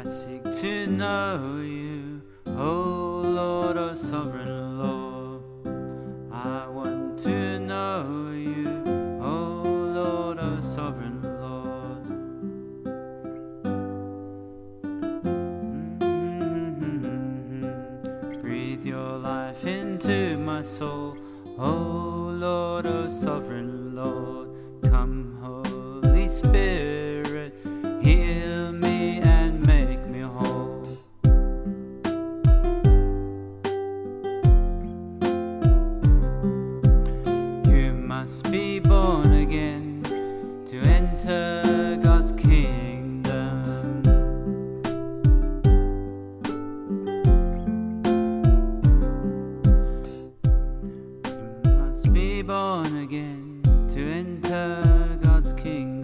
I seek to know you, O Lord, O sovereign Lord. I want to know you, O Lord, O sovereign Lord. Mm-hmm. Breathe your life into my soul, O Lord, O sovereign Lord. must be born again to enter God's kingdom. You must be born again to enter God's kingdom.